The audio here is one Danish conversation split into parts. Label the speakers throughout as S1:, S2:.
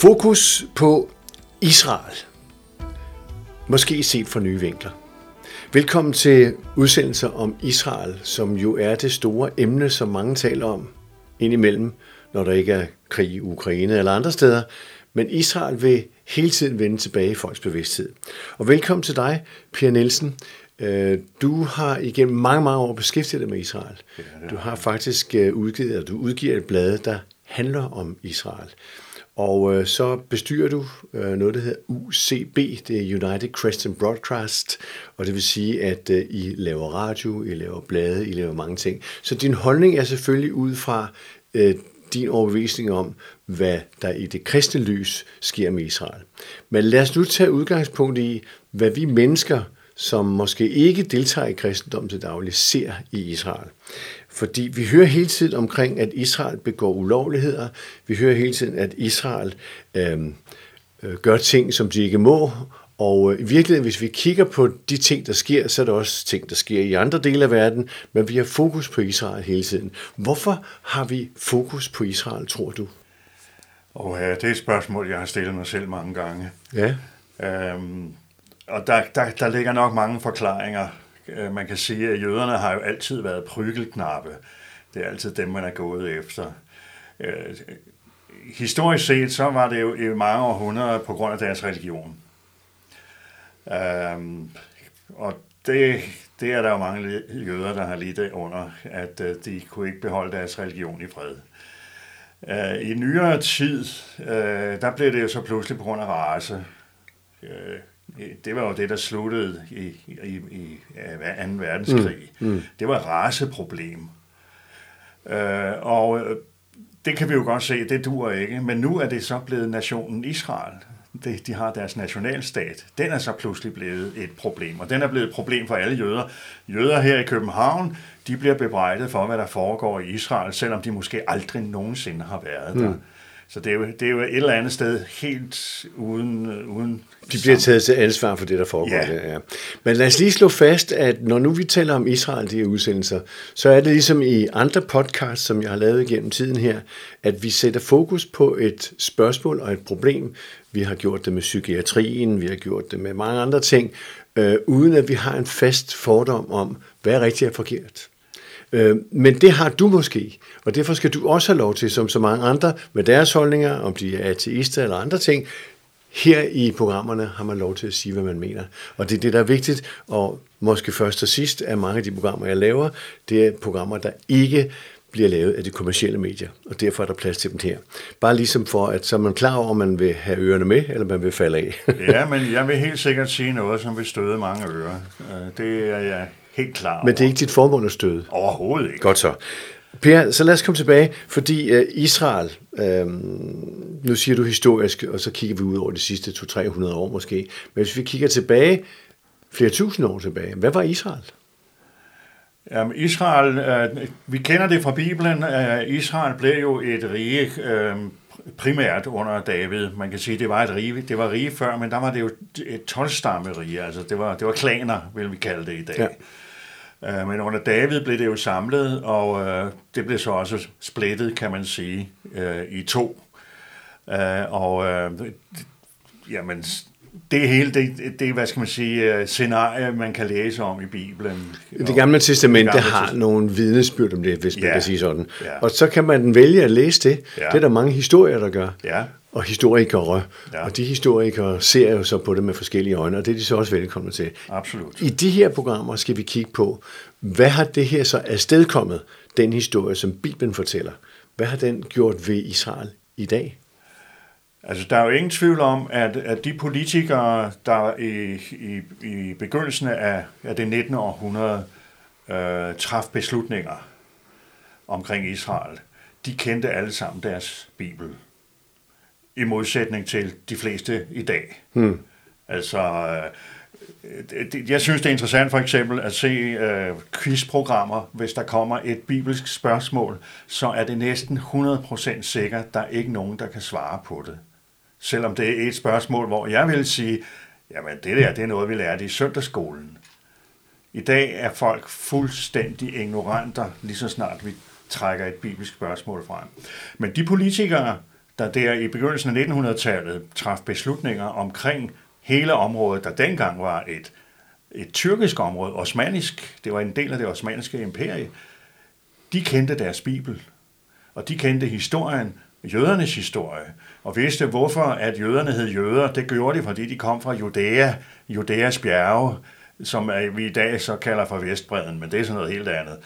S1: Fokus på Israel. Måske set fra nye vinkler. Velkommen til udsendelser om Israel, som jo er det store emne, som mange taler om indimellem, når der ikke er krig i Ukraine eller andre steder. Men Israel vil hele tiden vende tilbage i folks bevidsthed. Og velkommen til dig, Pia Nielsen. Øh, du har igennem mange, mange år beskæftiget dig med Israel. Du har faktisk øh, udgivet, eller du udgiver et blad, der handler om Israel. Og øh, så bestyrer du øh, noget, der hedder UCB, det er United Christian Broadcast, og det vil sige, at øh, I laver radio, I laver blade, I laver mange ting. Så din holdning er selvfølgelig ud fra øh, din overbevisning om, hvad der i det kristne lys sker med Israel. Men lad os nu tage udgangspunkt i, hvad vi mennesker, som måske ikke deltager i kristendommen til daglig, ser i Israel. Fordi vi hører hele tiden omkring, at Israel begår ulovligheder. Vi hører hele tiden, at Israel øhm, øh, gør ting, som de ikke må. Og øh, i virkeligheden, hvis vi kigger på de ting, der sker, så er der også ting, der sker i andre dele af verden, men vi har fokus på Israel hele tiden. Hvorfor har vi fokus på Israel, tror du?
S2: Og ja, det er et spørgsmål, jeg har stillet mig selv mange gange.
S1: Ja.
S2: Øhm, og der, der, der ligger nok mange forklaringer. Øh, man kan sige, at jøderne har jo altid været prygelknappe. Det er altid dem, man er gået efter. Øh, historisk set, så var det jo i mange århundreder på grund af deres religion. Øhm, og det, det er der jo mange jøder, der har lidt under, at øh, de kunne ikke beholde deres religion i fred. Øh, I nyere tid, øh, der blev det jo så pludselig på grund af race. Øh, det var jo det, der sluttede i, i, i 2. verdenskrig. Mm. Mm. Det var et raceproblem. Øh, og øh, det kan vi jo godt se, det dur ikke. Men nu er det så blevet nationen Israel. De, de har deres nationalstat. Den er så pludselig blevet et problem. Og den er blevet et problem for alle jøder. Jøder her i København, de bliver bebrejdet for, hvad der foregår i Israel, selvom de måske aldrig nogensinde har været der. Mm. Så det er, jo, det er jo et eller andet sted helt uden... uden
S1: de bliver taget til ansvar for det, der foregår
S2: Ja.
S1: der. Ja. Men lad os lige slå fast, at når nu vi taler om Israel, de her udsendelser, så er det ligesom i andre podcasts, som jeg har lavet igennem tiden her, at vi sætter fokus på et spørgsmål og et problem. Vi har gjort det med psykiatrien, vi har gjort det med mange andre ting, øh, uden at vi har en fast fordom om, hvad er rigtigt og forkert. Øh, Men det har du måske, og derfor skal du også have lov til, som så mange andre, med deres holdninger, om de er ateister eller andre ting, her i programmerne har man lov til at sige, hvad man mener. Og det er det, der er vigtigt, og måske først og sidst er mange af de programmer, jeg laver, det er programmer, der ikke bliver lavet af de kommercielle medier, og derfor er der plads til dem her. Bare ligesom for, at så er man klar over, om man vil have ørerne med, eller man vil falde af.
S2: Ja, men jeg vil helt sikkert sige noget, som vil støde mange ører. Øh, det er jeg helt klar over.
S1: Men det er ikke dit formål at støde.
S2: Overhovedet ikke.
S1: Godt så. Per, så lad os komme tilbage, fordi uh, Israel, øh, nu siger du historisk, og så kigger vi ud over de sidste 200-300 år måske, men hvis vi kigger tilbage, flere tusind år tilbage, hvad var Israel?
S2: Jamen, Israel, øh, vi kender det fra Bibelen, øh, Israel blev jo et rige øh, primært under David. Man kan sige, det var et rige, det var rige før, men der var det jo et 12 rige, altså det var, det var klaner, vil vi kalde det i dag. Ja. Øh, men under David blev det jo samlet, og øh, det blev så også splittet, kan man sige, øh, i to. Øh, og øh, jamen, det hele, det, det er, hvad skal man sige, øh, scenarie, man kan læse om i Bibelen.
S1: Det gamle testamente
S2: Det gamle
S1: har nogle vidnesbyrd om det, hvis man
S2: Ja.
S1: kan sige sådan.
S2: Ja.
S1: Og så kan man vælge at læse det.
S2: Ja.
S1: Det er der mange historier, der gør.
S2: Ja.
S1: Og historikere.
S2: Ja.
S1: Og de historikere ser jo så på det med forskellige øjne, og det er de så også velkomne til.
S2: Absolut.
S1: I de her programmer skal vi kigge på, hvad har det her så afstedkommet, den historie, som Bibelen fortæller? Hvad har den gjort ved Israel i dag?
S2: Altså, der er jo ingen tvivl om, at, at de politikere, der i, i, i begyndelsen af, af det 19. århundrede øh, traf beslutninger omkring Israel, de kendte alle sammen deres bibel. I modsætning til de fleste i dag. Hmm. Altså, øh, jeg synes, det er interessant for eksempel at se øh, quizprogrammer. Hvis der kommer et bibelsk spørgsmål, så er det næsten 100% sikkert, der er ikke nogen, der kan svare på det. Selvom det er et spørgsmål, hvor jeg vil sige, jamen det der, det er noget, vi lærte i søndagsskolen. I dag er folk fuldstændig ignoranter, lige så snart vi trækker et bibelsk spørgsmål frem. Men de politikere, der der i begyndelsen af 1900-tallet traf beslutninger omkring hele området, der dengang var et, et tyrkisk område, osmanisk, det var en del af det osmaniske imperie, de kendte deres bibel, og de kendte historien, jødernes historie, og vidste, hvorfor at jøderne hed jøder. Det gjorde de, fordi de kom fra Judæa, Judæas bjerge, som vi i dag så kalder for Vestbreden, men det er sådan noget helt andet.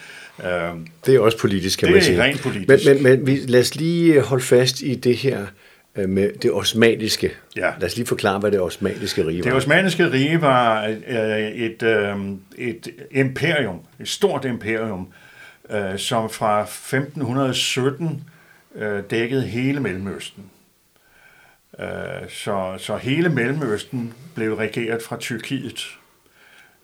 S1: Øhm, det er også politisk, kan
S2: det
S1: man sige.
S2: Det er rent politisk.
S1: Men, men, men lad os lige holde fast i det her øh, med det osmaniske. Ja. Lad os lige forklare, hvad det osmaniske rige
S2: var. Det osmaniske rige var øh, et, øh, et imperium, et stort imperium, øh, som fra 1517 øh, dækkede hele Mellemøsten. Øh, så, så hele Mellemøsten blev regeret fra Tyrkiet.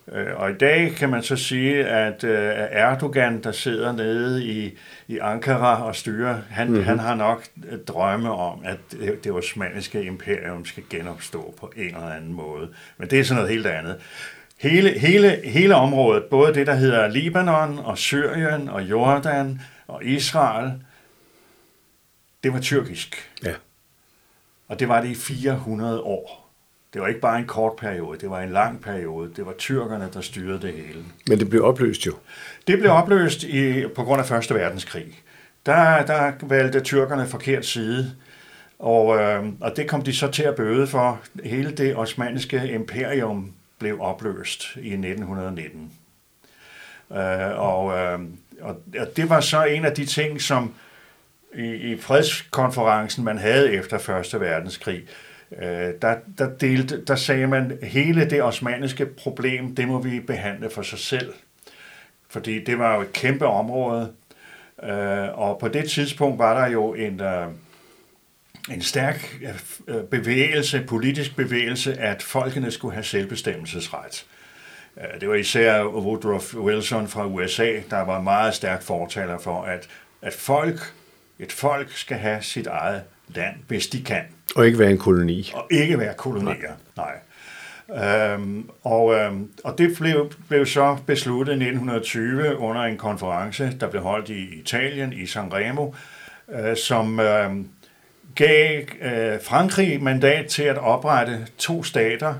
S2: Øh, og i dag kan man så sige, at øh, Erdogan, der sidder nede i, i Ankara og styrer, han, mm-hmm. han har nok drømme om, at det, det osmaniske imperium skal genopstå på en eller anden måde. Men det er sådan noget helt andet. Hele, hele, hele området, både det, der hedder Libanon og Syrien og Jordan og Israel, det var tyrkisk.
S1: Ja.
S2: Og det var det i 400 år. Det var ikke bare en kort periode, det var en lang periode. Det var tyrkerne, der styrede det hele.
S1: Men det blev opløst jo.
S2: Det blev opløst i, på grund af Første Verdenskrig. Der, der valgte tyrkerne forkert side, og, øh, og det kom de så til at bøde for. Hele det osmaniske imperium blev opløst i 1919. Øh, og, øh, og, og det var så en af de ting, som i, i fredskonferencen, man havde efter Første Verdenskrig, øh, der, der, delte, der sagde man, hele det osmaniske problem, det må vi behandle for sig selv. Fordi det var jo et kæmpe område, øh, og på det tidspunkt var der jo en, øh, en stærk øh, bevægelse, politisk bevægelse, at folkene skulle have selvbestemmelsesret. Øh, det var især Woodrow Wilson fra USA, der var meget stærk fortaler for, at, at folk et folk skal have sit eget land, hvis de kan.
S1: Og ikke være en koloni.
S2: Og ikke være kolonier, nej. nej. Øhm, og, øhm, og det blev, blev så besluttet i 1920 under en konference, der blev holdt i Italien, i Sanremo, øh, som øh, gav øh, Frankrig mandat til at oprette to stater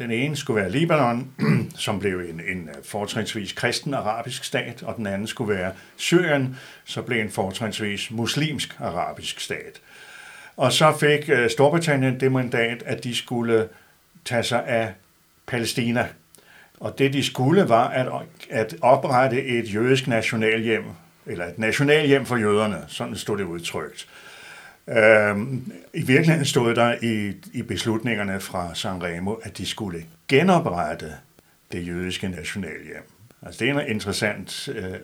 S2: den ene skulle være Libanon, som blev en, en fortrinsvis kristen arabisk stat, og den anden skulle være Syrien, så blev en fortrinsvis muslimsk arabisk stat. Og så fik øh, Storbritannien det mandat, at de skulle tage sig af Palæstina. Og det de skulle var at, at oprette et jødisk nationalhjem, eller et nationalhjem for jøderne, sådan stod det udtrykt. Øhm, I virkeligheden stod der i, i beslutningerne fra Sanremo, at de skulle genoprette det jødiske nationalhjem. Altså det er en interessant øh,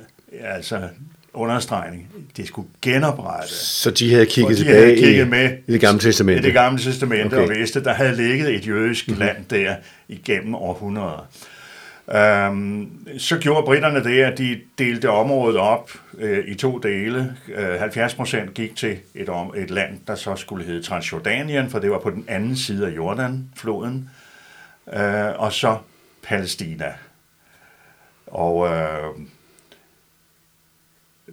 S2: altså understregning. De skulle genoprette.
S1: Så de havde kigget de tilbage havde kigget i, med, i det gamle testamente?
S2: I det gamle testamente okay. og vidste, der havde ligget et jødisk mm-hmm. land der igennem århundreder. Øhm, så gjorde britterne det, at de delte området op øh, i to dele. Øh, 70 procent gik til et, om, et land, der så skulle hedde Transjordanien, for det var på den anden side af Jordanfloden. Øh, og så Palæstina. Og øh,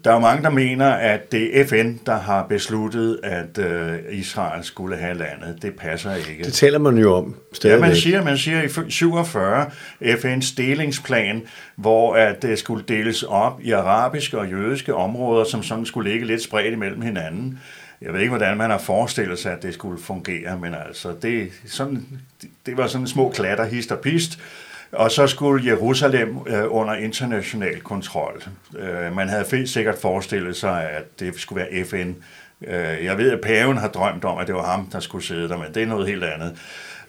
S2: der er mange, der mener, at det er FN, der har besluttet, at øh, Israel skulle have landet. Det passer ikke.
S1: Det taler man jo om stadigvæk.
S2: Ja, man siger, man siger i 47 FN's delingsplan, hvor at det skulle deles op i arabiske og jødiske områder, som sådan skulle ligge lidt spredt imellem hinanden. Jeg ved ikke, hvordan man har forestillet sig, at det skulle fungere, men altså, det, sådan, det var sådan små klatter, hist og pist. Og så skulle Jerusalem øh, under international kontrol. Øh, man havde sikkert forestillet sig, at det skulle være FN. Øh, jeg ved, at paven har drømt om, at det var ham, der skulle sidde der, men det er noget helt andet.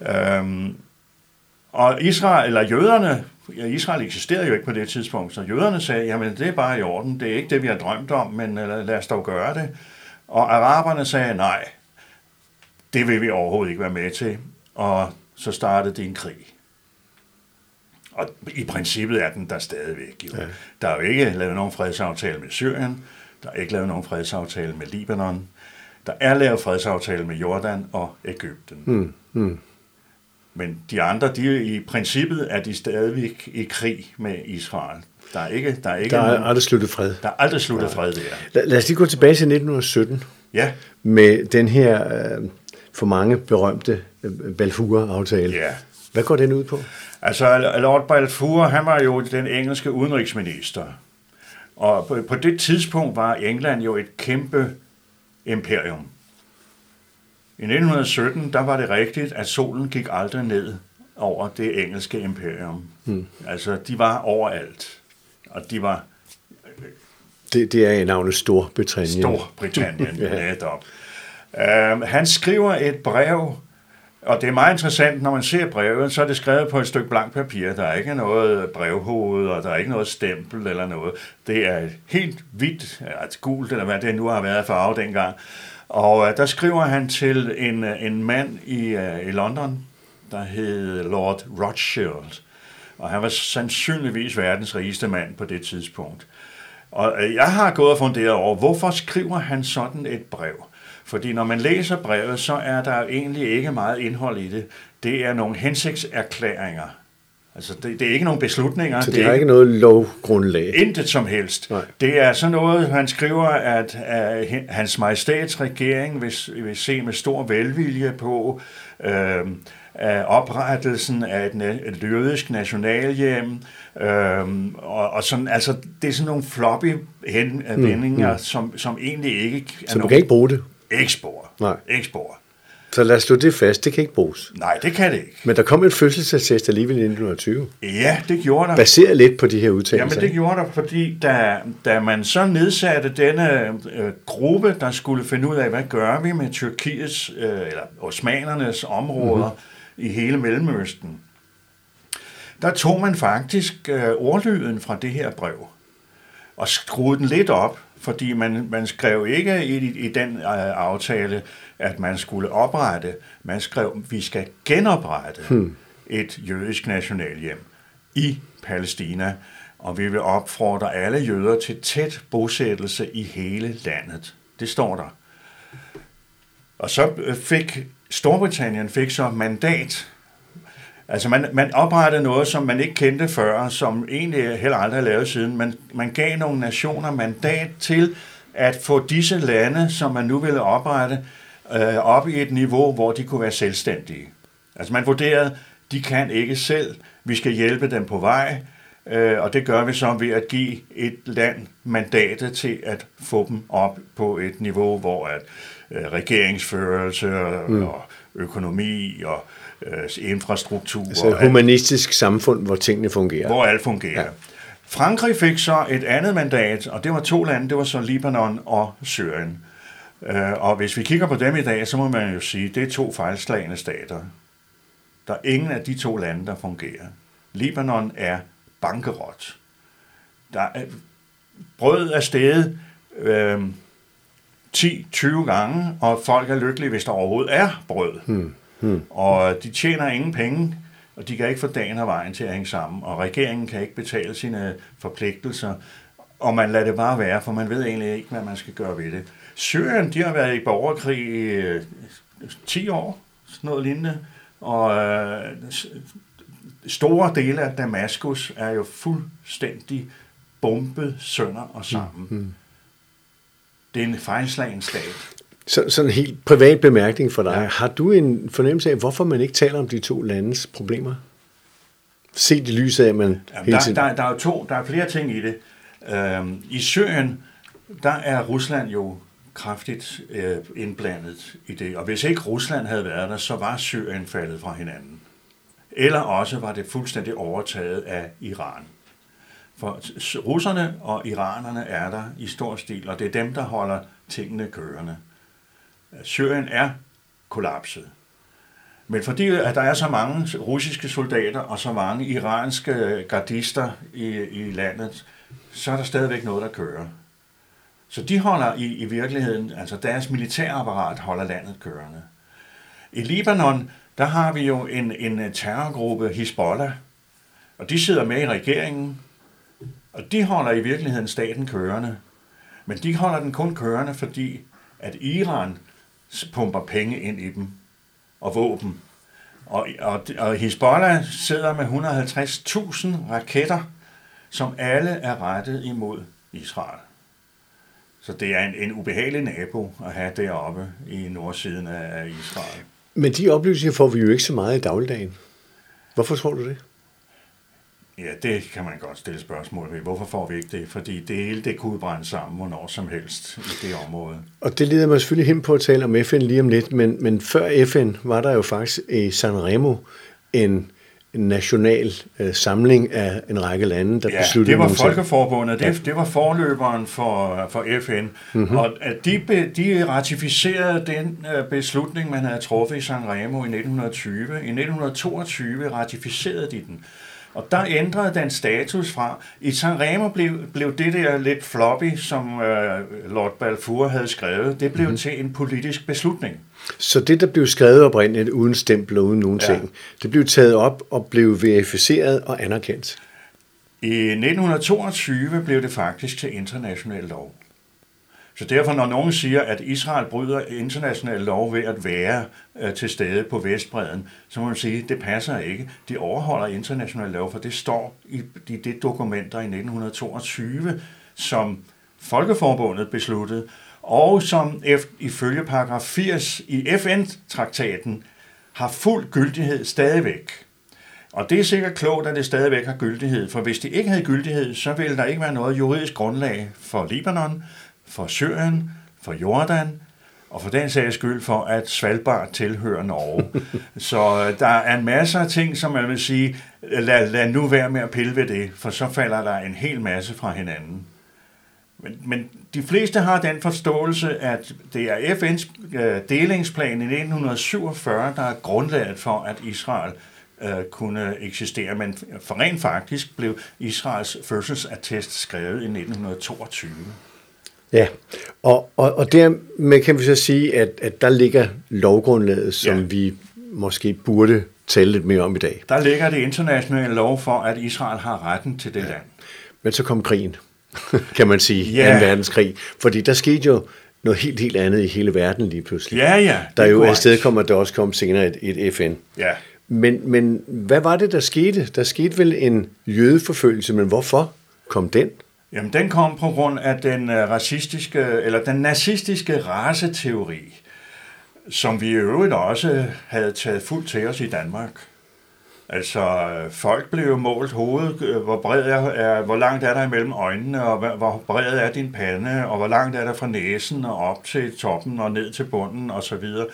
S2: Øh, og Israel, eller jøderne, ja, Israel eksisterede jo ikke på det tidspunkt, så jøderne sagde, jamen det er bare i orden, det er ikke det, vi har drømt om, men øh, lad os dog gøre det. Og araberne sagde, nej, det vil vi overhovedet ikke være med til. Og så startede det en krig. Og i princippet er den der stadigvæk. Jo. Ja. Der er jo ikke lavet nogen fredsaftale med Syrien, der er ikke lavet nogen fredsaftale med Libanon, der er lavet fredsaftale med Jordan og Ægypten.
S1: Mm. Mm.
S2: Men de andre, de, i princippet er de stadigvæk i krig med Israel. Der er ikke, der er ikke
S1: der er nogen, aldrig sluttet fred.
S2: Der er aldrig sluttet Nej. fred der.
S1: Lad, lad os lige gå tilbage til 1917.
S2: Ja.
S1: med den her øh, for mange berømte øh, Balfour-aftale.
S2: Ja.
S1: Hvad går den ud på?
S2: Altså, Lord Balfour, han var jo den engelske udenrigsminister. Og på, på det tidspunkt var England jo et kæmpe imperium. I 1917, der var det rigtigt, at solen gik aldrig ned over det engelske imperium. Hmm. Altså, de var overalt. Og de var
S1: Det, det er i navnet Storbritannien.
S2: Storbritannien
S1: Ja.
S2: netop. Uh, han skriver et brev, og det er meget interessant, når man ser brevet, så er det skrevet på et stykke blank papir. Der er ikke noget brevhoved, og der er ikke noget stempel eller noget. Det er et helt hvidt, altså gult, eller hvad det nu har været farve dengang. Og uh, der skriver han til en, uh, en mand i, uh, i London, der hed Lord Rothschild. Og han var sandsynligvis verdens rigeste mand på det tidspunkt. Og øh, jeg har gået og funderet over, hvorfor skriver han sådan et brev? Fordi når man læser brevet, så er der jo egentlig ikke meget indhold i det. Det er nogle hensigtserklæringer. Altså, det, det er ikke nogen beslutninger.
S1: Så
S2: det
S1: det
S2: er
S1: ikke noget lovgrundlag.
S2: Intet som helst.
S1: Nej.
S2: Det er sådan noget, han skriver, at, at hans majestats regering vil, vil se med stor velvilje på øh, af oprettelsen af et, et jødisk nationalhjem. Øh, og, og sådan, altså, det er sådan nogle floppy hen, vendinger, mm. som, som egentlig ikke er
S1: Så du kan ikke bruge det.
S2: Ikke spor.
S1: Nej.
S2: Ikke spor.
S1: Så lad os slå det fast. Det kan ikke bruges.
S2: Nej, det kan det ikke.
S1: Men der kom en fødselsattest alligevel i 1920.
S2: Ja, det gjorde der.
S1: Baseret lidt på de her udtalelser.
S2: Jamen det gjorde der, fordi da, da man så nedsatte denne øh, gruppe, der skulle finde ud af, hvad gør vi med Tyrkiets, øh, eller osmanernes områder mm-hmm. i hele Mellemøsten, der tog man faktisk øh, ordlyden fra det her brev og skruede den lidt op, fordi man, man skrev ikke i, i den øh, aftale, at man skulle oprette. Man skrev, at vi skal genoprette hmm. et jødisk nationalhjem i Palæstina, og vi vil opfordre alle jøder til tæt bosættelse i hele landet. Det står der. Og så øh, fik Storbritannien fik så mandat. Altså man, man oprettede noget, som man ikke kendte før, som egentlig heller aldrig har lavet siden. Man, man gav nogle nationer mandat til at få disse lande, som man nu ville oprette, øh, op i et niveau, hvor de kunne være selvstændige. Altså man vurderede, de kan ikke selv, vi skal hjælpe dem på vej, øh, og det gør vi så ved at give et land mandatet til at få dem op på et niveau, hvor at øh, regeringsførelse mm. og økonomi og øh, infrastruktur,
S1: Altså et
S2: alt-
S1: humanistisk samfund, hvor tingene fungerer.
S2: hvor alt fungerer. Ja. Frankrig fik så et andet mandat, og det var to lande, det var så Libanon og Syrien. Øh, Og hvis vi kigger på dem i dag, så må man jo sige, det er to fejlslagende stater. Der er ingen af de to lande, der fungerer. Libanon er bankerot. Der er brød er steget øh, 10-20 gange, og folk er lykkelige, hvis der overhovedet er brød. Hmm. Hmm. Og de tjener ingen penge, og de kan ikke få dagen og vejen til at hænge sammen, og regeringen kan ikke betale sine forpligtelser, og man lader det bare være, for man ved egentlig ikke, hvad man skal gøre ved det. Syrien, de har været i borgerkrig i øh, 10 år, sådan noget lignende, og øh, store dele af Damaskus er jo fuldstændig bombet sønder og sammen. Mm. Det er en fejlslagen stat.
S1: Så, sådan en helt privat bemærkning for dig.
S2: Ja.
S1: Har du en fornemmelse af, hvorfor man ikke taler om de to landes problemer? Set i lyset af, at man
S2: Jamen,
S1: hele
S2: der,
S1: tiden...
S2: der, der er jo to, der er flere ting i det. Øhm, I Syrien, der er Rusland jo kraftigt øh, indblandet i det. Og hvis ikke Rusland havde været der, så var Syrien faldet fra hinanden. Eller også var det fuldstændig overtaget af Iran. For russerne og iranerne er der i stor stil, og det er dem, der holder tingene kørende. Syrien er kollapset. Men fordi øh, at der er så mange russiske soldater og så mange iranske øh, gardister i, i landet, så er der stadigvæk noget, der kører. Så de holder i, i virkeligheden, altså deres militærapparat holder landet kørende. I Libanon, der har vi jo en, en terrorgruppe, Hezbollah, og de sidder med i regeringen, og de holder i virkeligheden staten kørende. Men de holder den kun kørende, fordi at Iran pumper penge ind i dem og våben. Og, og, og Hezbollah sidder med 150.000 raketter, som alle er rettet imod Israel. Så det er en, en ubehagelig nabo at have deroppe i nordsiden af Israel.
S1: Men de oplysninger får vi jo ikke så meget i dagligdagen. Hvorfor tror du det?
S2: Ja, det kan man godt stille spørgsmål ved. Hvorfor får vi ikke det? Fordi det hele det kunne brænde sammen hvornår som helst i det område.
S1: Og det leder mig selvfølgelig hen på at tale om FN lige om lidt, men, men før FN var der jo faktisk i Sanremo en en national øh, samling af en række lande, der
S2: ja,
S1: besluttede
S2: det var. Folkeforbundet, det, det var forløberen for, for FN, mm-hmm. og at de, be, de ratificerede den øh, beslutning, man havde truffet i Sanremo i 1920. I 1922 ratificerede de den. Og der ændrede den status fra. I Sanremo blev, blev det der lidt floppy, som øh, Lord Balfour havde skrevet, det blev mm-hmm. til en politisk beslutning.
S1: Så det, der blev skrevet oprindeligt uden stempel og uden nogen ja. ting, det blev taget op og blev verificeret og anerkendt.
S2: I 1922 blev det faktisk til international lov. Så derfor, når nogen siger, at Israel bryder international lov ved at være øh, til stede på Vestbreden, så må man sige, at det passer ikke. De overholder international lov, for det står i, i det dokumenter i 1922, som Folkeforbundet besluttede, og som ifølge paragraf 80 i FN-traktaten har fuld gyldighed stadigvæk. Og det er sikkert klogt, at det stadigvæk har gyldighed, for hvis det ikke havde gyldighed, så ville der ikke være noget juridisk grundlag for Libanon, for Syrien, for Jordan, og for den sags skyld for, at Svalbard tilhører Norge. Så øh, der er en masse af ting, som man vil sige, lad, lad nu være med at pille ved det, for så falder der en hel masse fra hinanden. Men, men de fleste har den forståelse, at det er FN's øh, delingsplan i 1947, der er grundlaget for, at Israel øh, kunne eksistere. Men for rent faktisk blev Israels fødselsattest skrevet i 1922.
S1: Ja, og, og, og dermed kan vi så sige, at, at der ligger lovgrundlaget, som ja. vi måske burde tale lidt mere om i dag.
S2: Der ligger det internationale lov for, at Israel har retten til det ja. land.
S1: Men så kom krigen. kan man sige, ja. 2. verdenskrig. Fordi der skete jo noget helt, helt andet i hele verden lige pludselig.
S2: Ja, ja.
S1: Der jo afsted kommer, der også kom senere et, et FN.
S2: Ja.
S1: Men, men hvad var det, der skete? Der skete vel en jødeforfølgelse, men hvorfor kom den?
S2: Jamen, den kom på grund af den øh, racistiske, eller den nazistiske raceteori, som vi i øvrigt også havde taget fuldt til os i Danmark. Altså, øh, folk blev jo målt hovedet, øh, hvor bred er, er, hvor langt er der imellem øjnene, og hvor bred er din pande, og hvor langt er der fra næsen og op til toppen og ned til bunden og så videre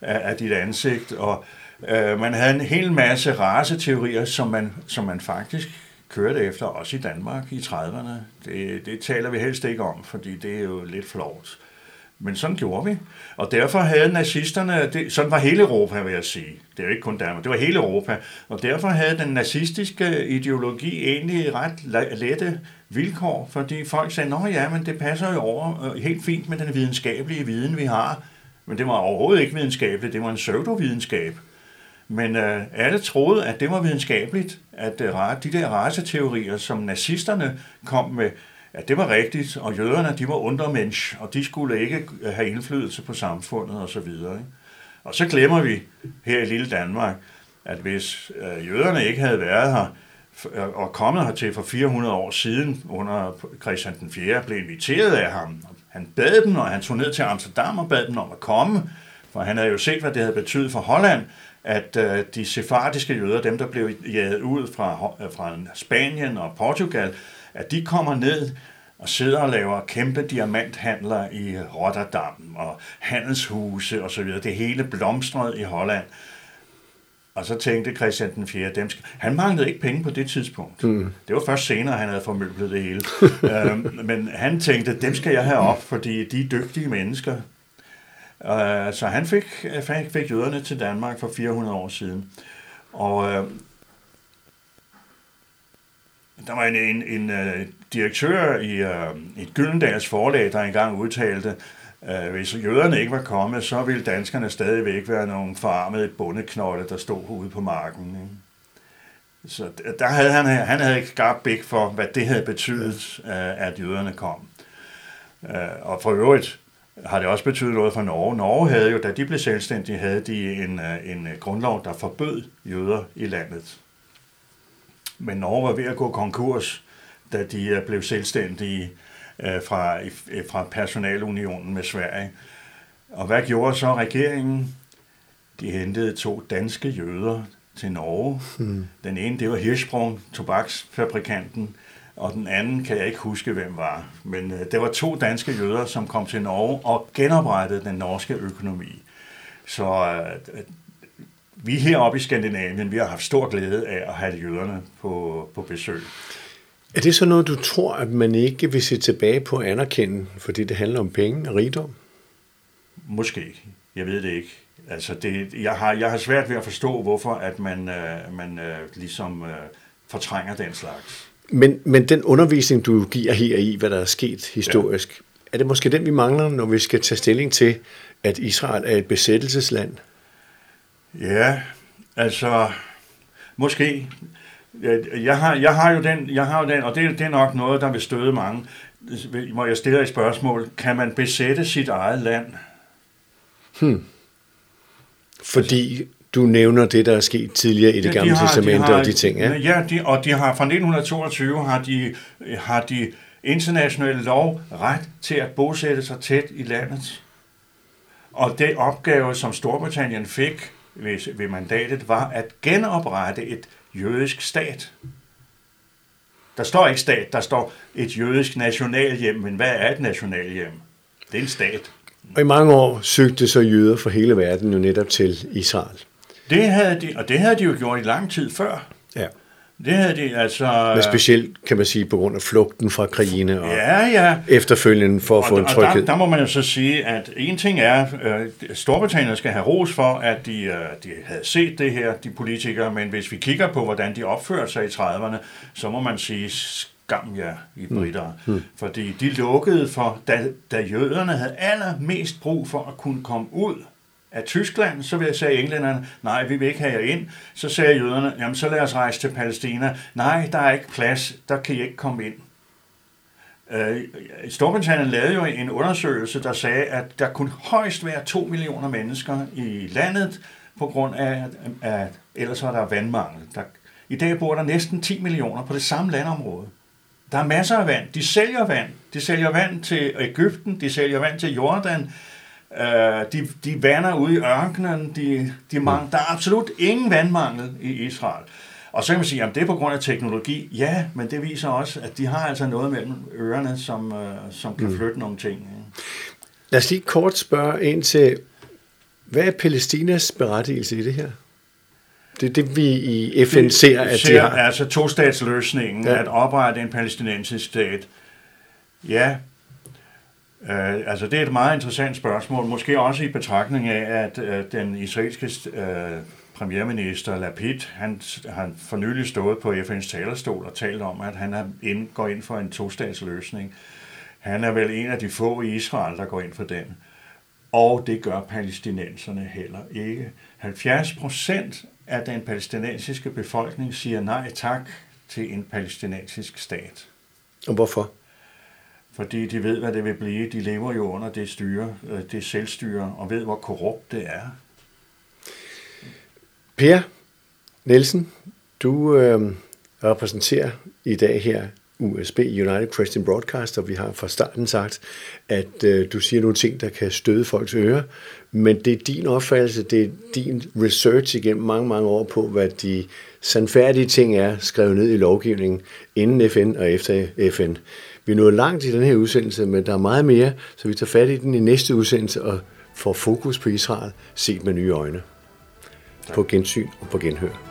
S2: af, af dit ansigt. Og øh, man havde en hel masse raceteorier, som man, som man faktisk kørte efter, også i Danmark i 30'erne. Det, det taler vi helst ikke om, fordi det er jo lidt flot. Men sådan gjorde vi. Og derfor havde nazisterne, det, sådan var hele Europa, vil jeg sige. Det er jo ikke kun Danmark, det var hele Europa. Og derfor havde den nazistiske ideologi egentlig ret lette vilkår, fordi folk sagde, nå ja, men det passer jo over øh, helt fint med den videnskabelige viden, vi har. Men det var overhovedet ikke videnskabeligt, det var en pseudovidenskab. Men øh, alle troede, at det var videnskabeligt, at øh, de der raceteorier, som nazisterne kom med, at det var rigtigt, og jøderne, de var undermensch, og de skulle ikke øh, have indflydelse på samfundet osv. Og, og så glemmer vi her i lille Danmark, at hvis øh, jøderne ikke havde været her, øh, og kommet hertil for 400 år siden, under Christian den 4. blev inviteret af ham. Han bad dem, og han tog ned til Amsterdam og bad dem om at komme, for han havde jo set, hvad det havde betydet for Holland, at øh, de sefardiske jøder, dem der blev jaget ud fra, fra Spanien og Portugal, at de kommer ned og sidder og laver kæmpe diamanthandler i Rotterdam og handelshuse og så videre. Det hele blomstrede i Holland. Og så tænkte Christian den 4. Dem skal... Han manglede ikke penge på det tidspunkt. Mm. Det var først senere, han havde formøblet det hele. øhm, men han tænkte, dem skal jeg have op, fordi de er dygtige mennesker. Øh, så han fik, fik, fik jøderne til Danmark for 400 år siden. Og øh, der var en, en, en øh, direktør i øh, et Gyldendals forlag, der engang udtalte, øh, hvis jøderne ikke var kommet, så ville danskerne stadigvæk være nogle forarmede bondeknolde, der stod ude på marken. Ikke? Så der havde han, han havde ikke skarpt blik for, hvad det havde betydet, øh, at jøderne kom. Øh, og for øvrigt, har det også betydet noget for Norge. Norge havde jo, da de blev selvstændige, havde de en, en grundlov, der forbød jøder i landet. Men Norge var ved at gå konkurs, da de øh, blev selvstændige øh, fra, fra personalunionen med Sverige. Og hvad gjorde så regeringen? De hentede to danske jøder til Norge. Hmm. Den ene, det var Hirschsprung, tobaksfabrikanten, og den anden kan jeg ikke huske, hvem var. Men øh, det var to danske jøder, som kom til Norge og genoprettede den norske økonomi. Så øh, vi heroppe i Skandinavien, vi har haft stor glæde af at have jøderne på, på besøg.
S1: Er det så noget, du tror, at man ikke vil se tilbage på at anerkende, fordi det handler om penge og rigdom?
S2: Måske. Jeg ved det ikke. Altså det, jeg, har, jeg har svært ved at forstå, hvorfor at man, øh, man øh, ligesom øh, fortrænger den slags.
S1: Men, men den undervisning, du giver her i, hvad der er sket historisk, ja. er det måske den, vi mangler, når vi skal tage stilling til, at Israel er et besættelsesland?
S2: Ja, altså, måske. Jeg har, jeg har jo den, jeg har jo den, og det, det er nok noget, der vil støde mange. Må jeg stille et spørgsmål. Kan man besætte sit eget land?
S1: Hmm. Fordi du nævner det, der er sket tidligere i det ja, gamle testamente og de ting,
S2: ja? Ja, de, og de har fra 1922 har de, har de internationale lov ret til at bosætte sig tæt i landet. Og det opgave, som Storbritannien fik ved, ved mandatet, var at genoprette et jødisk stat. Der står ikke stat, der står et jødisk nationalhjem, men hvad er et nationalhjem? Det er en stat.
S1: Og i mange år søgte så jøder fra hele verden jo netop til Israel.
S2: Det havde de, og det havde de jo gjort i lang tid før.
S1: Ja.
S2: Det havde de altså...
S1: Men specielt, kan man sige, på grund af flugten fra krigene og
S2: ja, ja.
S1: efterfølgende for at og, få en tryghed.
S2: Og der, der må man jo så sige, at en ting er, at øh, Storbritannien skal have ros for, at de, øh, de havde set det her, de politikere, men hvis vi kigger på, hvordan de opførte sig i 30'erne, så må man sige, skam jer i mm. britter. Mm. Mm. Fordi de lukkede for, da, da jøderne havde allermest brug for at kunne komme ud af Tyskland, så vil jeg sige englænderne, nej, vi vil ikke have jer ind. Så sagde jøderne, jamen så lad os rejse til Palæstina. Nej, der er ikke plads, der kan I ikke komme ind. Øh, Storbritannien lavede jo en undersøgelse, der sagde, at der kunne højst være 2 millioner mennesker i landet, på grund af, at ellers var der vandmangel. Der, I dag bor der næsten 10 millioner på det samme landområde. Der er masser af vand. De sælger vand. De sælger vand til Ægypten, de sælger vand til Jordan, Uh, de, de vander ude i ørkenen. De, de mang, der er absolut ingen vandmangel i Israel. Og så kan man sige, at det er på grund af teknologi. Ja, men det viser også, at de har altså noget mellem ørerne, som, uh, som kan mm. flytte nogle ting. Ja.
S1: Lad os lige kort spørge ind til, hvad er Palæstinas berettigelse i det her? Det er det, vi i FN vi ser, at ser, de har.
S2: Altså to-statsløsningen, ja. at oprette en palæstinensisk stat. Ja, Uh, altså det er et meget interessant spørgsmål, måske også i betragtning af, at øh, den israelske øh, premierminister Lapid, han har for nylig stået på FN's talerstol og talt om, at han er ind, går ind for en to-statsløsning. Han er vel en af de få i Israel, der går ind for den. Og det gør palæstinenserne heller ikke. 70 procent af den palæstinensiske befolkning siger nej tak til en palæstinensisk stat.
S1: Og hvorfor?
S2: Fordi de ved, hvad det vil blive. De lever jo under det styre, øh, det selvstyre, og ved, hvor korrupt det er.
S1: Per Nielsen, du øh, repræsenterer i dag her USB, United Christian Broadcast, og vi har fra starten sagt, at øh, du siger nogle ting, der kan støde folks ører, men det er din opfattelse, det er din research igennem mange, mange år på, hvad de sandfærdige ting er skrevet ned i lovgivningen inden FN og efter FN. Vi er nået langt i den her udsendelse, men der er meget mere, så vi tager fat i den i næste udsendelse og får fokus på Israel set med nye øjne. På gensyn og på genhør.